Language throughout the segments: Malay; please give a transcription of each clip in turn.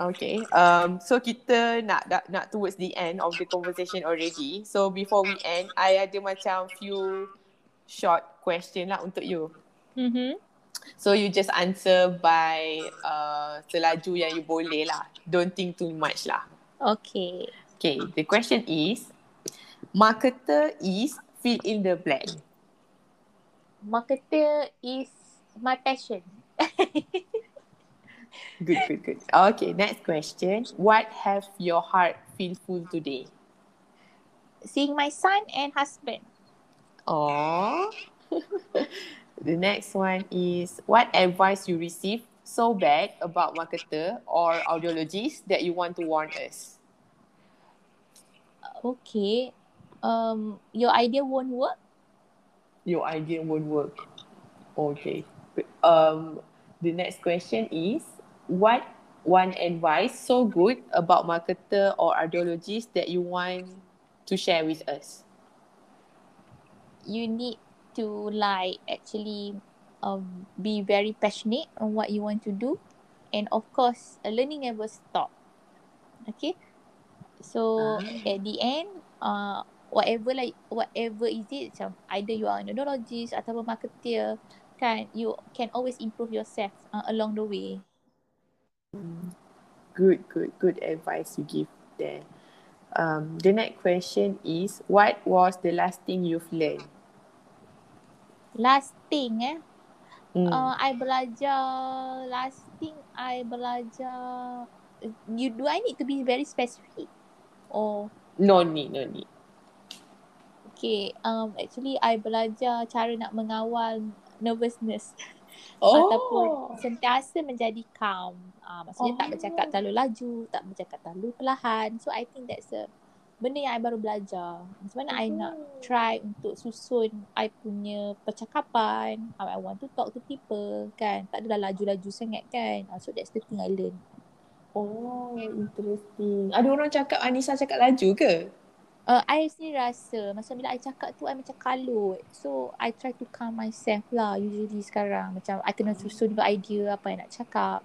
Okay. Um. So kita nak nak, nak towards the end of the conversation already. So before we end, I ada macam few short question lah untuk you. Mm-hmm. So you just answer by uh, selaju yang you boleh lah. Don't think too much lah. Okay. Okay. The question is, marketer is fill in the blank. Marketer is my passion. Good, good, good. Okay, next question. What have your heart feel full today? Seeing my son and husband. Oh. the next one is what advice you received so bad about marketer or audiologist that you want to warn us? Okay. Um, your idea won't work. Your idea won't work. Okay. Um, the next question is what one advice so good about marketer or audiologist that you want to share with us? You need to like actually um, be very passionate on what you want to do, and of course, uh, learning never stop. Okay, so Ah. at the end, uh, whatever like whatever is it, macam either you are an audiologist atau marketer, kan, you can always improve yourself uh, along the way. Good, good, good advice you give there. Um, the next question is what was the last thing you've learned? Last thing eh, Mm. uh, I belajar last thing I belajar. You do I need to be very specific? Or no need, no need. Okay, um, actually I belajar cara nak mengawal nervousness Oh. ataupun sentiasa menjadi calm. Uh, maksudnya tak Oh. bercakap terlalu laju, tak bercakap terlalu perlahan. So I think that's a benda yang I baru belajar. Macam mana I nak try untuk susun I punya percakapan, how I want to talk to people kan. Tak adalah laju-laju sangat kan. Uh, so that's the thing I learn. Oh, interesting. Ada orang cakap Anissa cakap laju ke? Uh, I sendiri rasa macam bila I cakap tu I macam kalut. So I try to calm myself lah usually sekarang. Macam I kena susun juga idea apa yang nak cakap.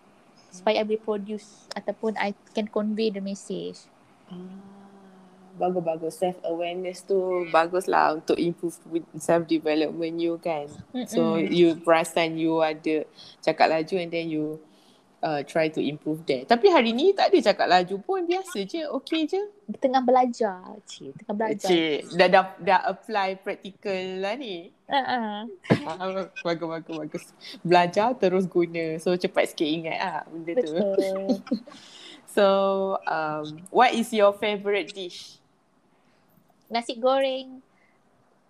Supaya I boleh produce ataupun I can convey the message. Ah, bagus-bagus. Self-awareness tu bagus lah untuk improve with self-development you kan. So Mm-mm. you perasan you ada cakap laju and then you uh, try to improve that. Tapi hari ni tak ada cakap laju pun biasa je. Okay je. Tengah belajar. Cik, tengah belajar. Cik, dah, dah, dah apply practical lah ni. Uh-uh. Bagus, bagus, bagus. Belajar terus guna. So cepat sikit ingat ah benda tu. Betul. So, um, what is your favourite dish? Nasi goreng.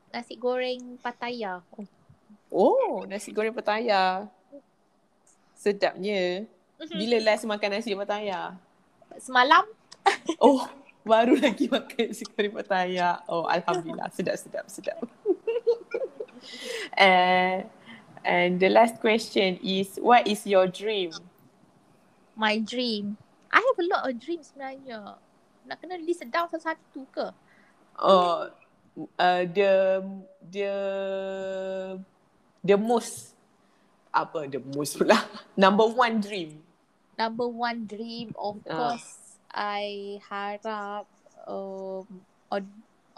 Nasi goreng Pattaya. Oh. Oh, nasi goreng Pattaya. Sedapnya. Bila last makan nasi Pattaya? Semalam Oh, baru lagi makan nasi goreng Pattaya. Oh, Alhamdulillah. Sedap, sedap, sedap. and, and the last question is, what is your dream? my dream. I have a lot of dreams sebenarnya. Nak kena list down satu-satu ke? Oh, uh, the, the, the most, apa the most pula? Number one dream. Number one dream of Ah. course I harap um od,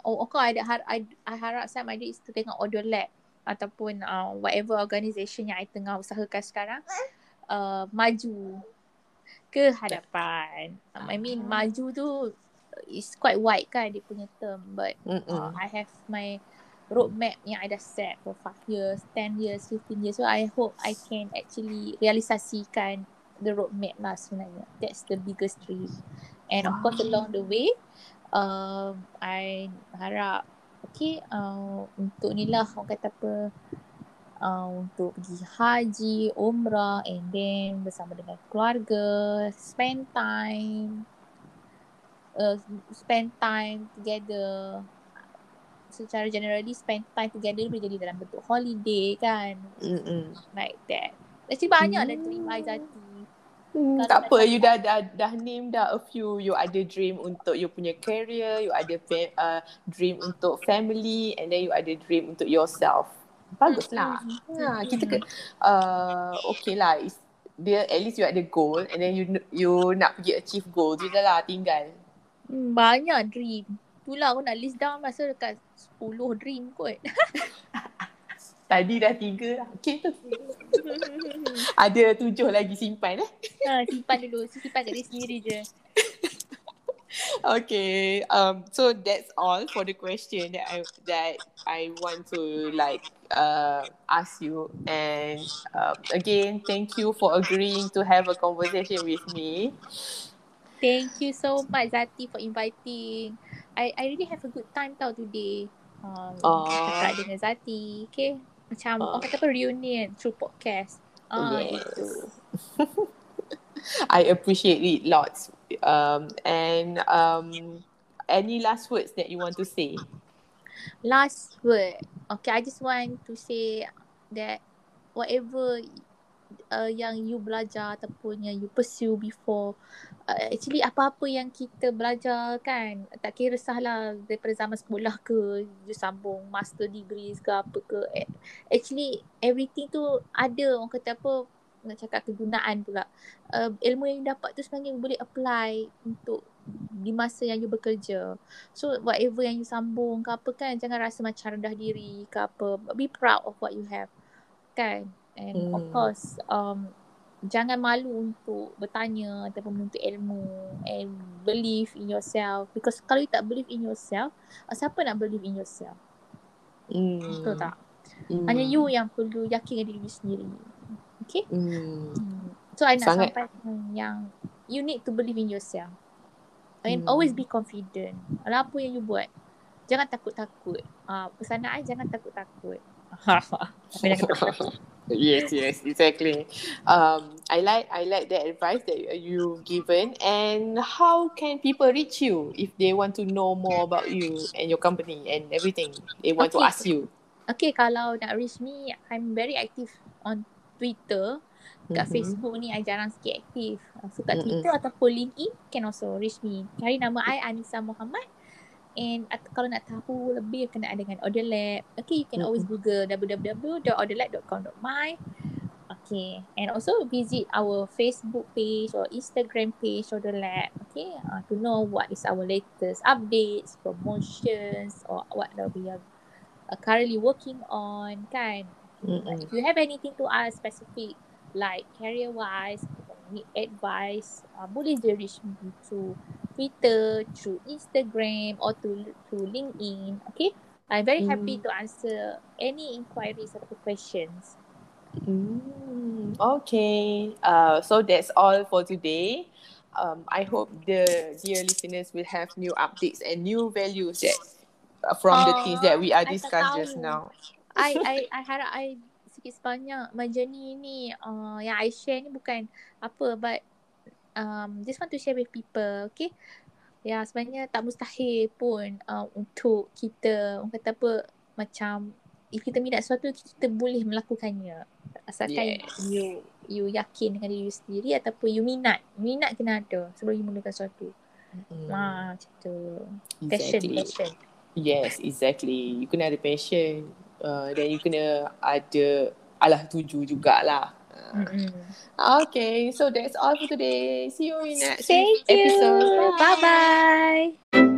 oh, of course I, ada har, I, I harap saya dream is to tengok audio lab ataupun uh, whatever organisation yang I tengah usahakan sekarang uh, maju ke hadapan. Um, I mean Ah. maju tu is quite wide kan dia punya term but uh. I have my roadmap yang I dah set for 5 years, 10 years, 15 years. So I hope I can actually realisasikan the roadmap lah sebenarnya. That's the biggest dream. And of course along the way, um, I harap okay uh, untuk ni lah orang kata apa uh, untuk pergi haji, umrah and then bersama dengan keluarga, spend time uh, spend time together secara generally spend time together boleh jadi dalam bentuk holiday kan Mm-mm. like that actually banyak lah Hmm. dream Aizati Hmm, Kalau tak apa, you dah, dah dah name dah a few. You ada dream untuk you punya career, you ada fa- uh, dream untuk family and then you ada dream untuk yourself. Bagus lah. Mm-mm. Ha, kita ke, uh, okay lah. It's, dia at least you ada goal and then you you nak pergi achieve goal tu je lah tinggal. Hmm, banyak dream. Itulah aku nak list down masa dekat 10 dream kot. Tadi dah tiga lah. Okay tu. ada tujuh lagi simpan eh. ha, simpan dulu. Simpan kat diri sendiri je. okay. Um. So that's all for the question that I that I want to like uh ask you. And um, again, thank you for agreeing to have a conversation with me. Thank you so much Zati for inviting. I I really have a good time tau today. Um, cakap dengan Zati. Okay. Macam uh, orang kata apa reunion through podcast. Ah, yes. gitu. I appreciate it lots. Um, and um, any last words that you want to say? Last word. Okay, I just want to say that whatever uh, yang you belajar ataupun yang you pursue before. Uh, actually apa-apa yang kita belajar kan tak kira sahlah daripada zaman sekolah ke you sambung master degrees ke apa ke. Actually everything tu ada orang kata apa nak cakap kegunaan pula. Uh, ilmu yang dapat tu sebenarnya boleh apply untuk di masa yang you bekerja. So whatever yang you sambung ke apa kan jangan rasa macam rendah diri ke apa. Be proud of what you have kan and hmm. of course um jangan malu untuk bertanya ataupun menuntut ilmu and believe in yourself because kalau you tak believe in yourself uh, siapa nak believe in yourself hmm. betul tak hmm. hanya you yang perlu yakin diri you sendiri okay hmm. hmm. so I nak Sangat. sampai yang you need to believe in yourself and hmm. always be confident apa yang you buat jangan takut-takut uh, pesan I jangan takut-takut jangan takut-takut yes, yes, exactly. Um, I like I like that advice that you've given. And how can people reach you if they want to know more about you and your company and everything? They want okay. to ask you. Okay, kalau nak reach me, I'm very active on Twitter. Kat mm-hmm. Facebook ni I jarang sikit aktif. So kat mm-hmm. Twitter ataupun LinkedIn can also reach me. Cari nama I Anissa Muhammad. And at, kalau nak tahu lebih kena dengan Order Lab, okay, you can always google www.orderlab.com.my. Okay, and also visit our Facebook page or Instagram page Order Lab, okay, uh, to know what is our latest updates, promotions or what that we are uh, currently working on, kan? Mm-hmm. If you have anything to ask specific, like career wise, need advice, uh, boleh je reach me to Twitter, through Instagram or to through LinkedIn. Okay, I'm very mm. happy to answer any inquiries or questions. Mm, okay, uh, so that's all for today. Um, I hope the dear listeners will have new updates and new values that uh, from uh, the things that we are discussed just now. I I I harap I sikit sebanyak journey ni uh, yang I share ni bukan apa but um, just want to share with people, okay? Ya, sebenarnya tak mustahil pun uh, untuk kita, orang kata apa, macam if kita minat sesuatu, kita boleh melakukannya. Asalkan yes. you you yakin dengan diri you sendiri ataupun you minat. Minat kena ada sebelum you mulakan sesuatu. Mm. Ha, macam tu. Exactly. Passion, passion. Yes, exactly. You kena ada passion. Uh, dan you kena ada alah tuju jugalah. Mm-hmm. Okay, so that's all for today. See you in next Thank episode. Bye bye.